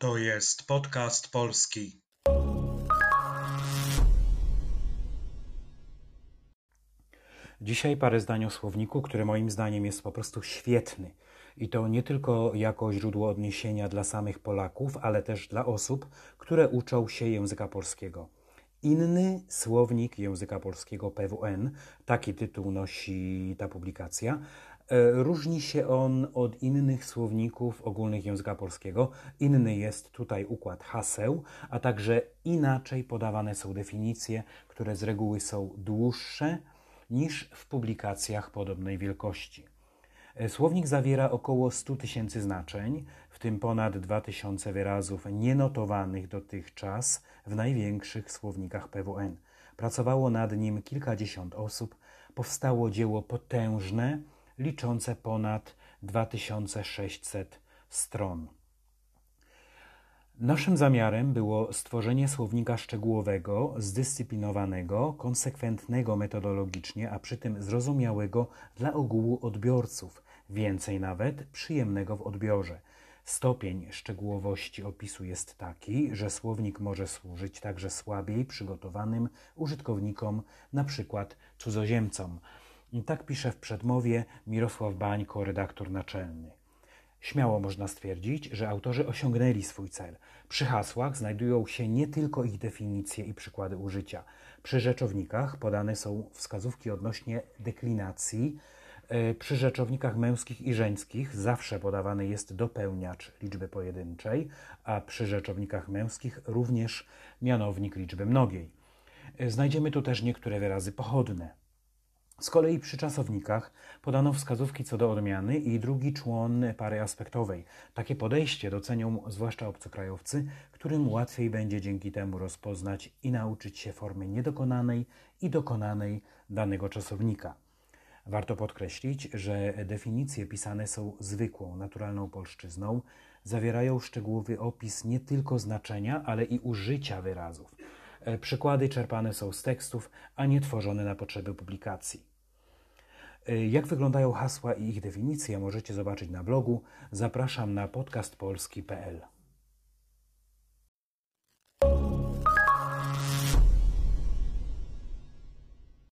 To jest podcast polski. Dzisiaj parę zdań o słowniku, który moim zdaniem jest po prostu świetny. I to nie tylko jako źródło odniesienia dla samych Polaków, ale też dla osób, które uczą się języka polskiego. Inny słownik języka polskiego PWN, taki tytuł nosi ta publikacja, E, różni się on od innych słowników ogólnych języka polskiego. Inny jest tutaj układ haseł, a także inaczej podawane są definicje, które z reguły są dłuższe niż w publikacjach podobnej wielkości. E, słownik zawiera około 100 tysięcy znaczeń, w tym ponad 2000 wyrazów nienotowanych dotychczas w największych słownikach PWN. Pracowało nad nim kilkadziesiąt osób. Powstało dzieło potężne, liczące ponad 2600 stron. Naszym zamiarem było stworzenie słownika szczegółowego, zdyscyplinowanego, konsekwentnego metodologicznie, a przy tym zrozumiałego dla ogółu odbiorców, więcej nawet przyjemnego w odbiorze. Stopień szczegółowości opisu jest taki, że słownik może służyć także słabiej przygotowanym użytkownikom, np. cudzoziemcom. Tak pisze w przedmowie Mirosław Bańko, redaktor naczelny. Śmiało można stwierdzić, że autorzy osiągnęli swój cel. Przy hasłach znajdują się nie tylko ich definicje i przykłady użycia. Przy rzeczownikach podane są wskazówki odnośnie deklinacji. E, przy rzeczownikach męskich i żeńskich zawsze podawany jest dopełniacz liczby pojedynczej, a przy rzeczownikach męskich również mianownik liczby mnogiej. E, znajdziemy tu też niektóre wyrazy pochodne. Z kolei przy czasownikach podano wskazówki co do odmiany i drugi człon pary aspektowej. Takie podejście docenią zwłaszcza obcokrajowcy, którym łatwiej będzie dzięki temu rozpoznać i nauczyć się formy niedokonanej i dokonanej danego czasownika. Warto podkreślić, że definicje pisane są zwykłą, naturalną polszczyzną, zawierają szczegółowy opis nie tylko znaczenia, ale i użycia wyrazów. E, przykłady czerpane są z tekstów, a nie tworzone na potrzeby publikacji. E, jak wyglądają hasła i ich definicje, możecie zobaczyć na blogu. Zapraszam na podcastpolski.pl.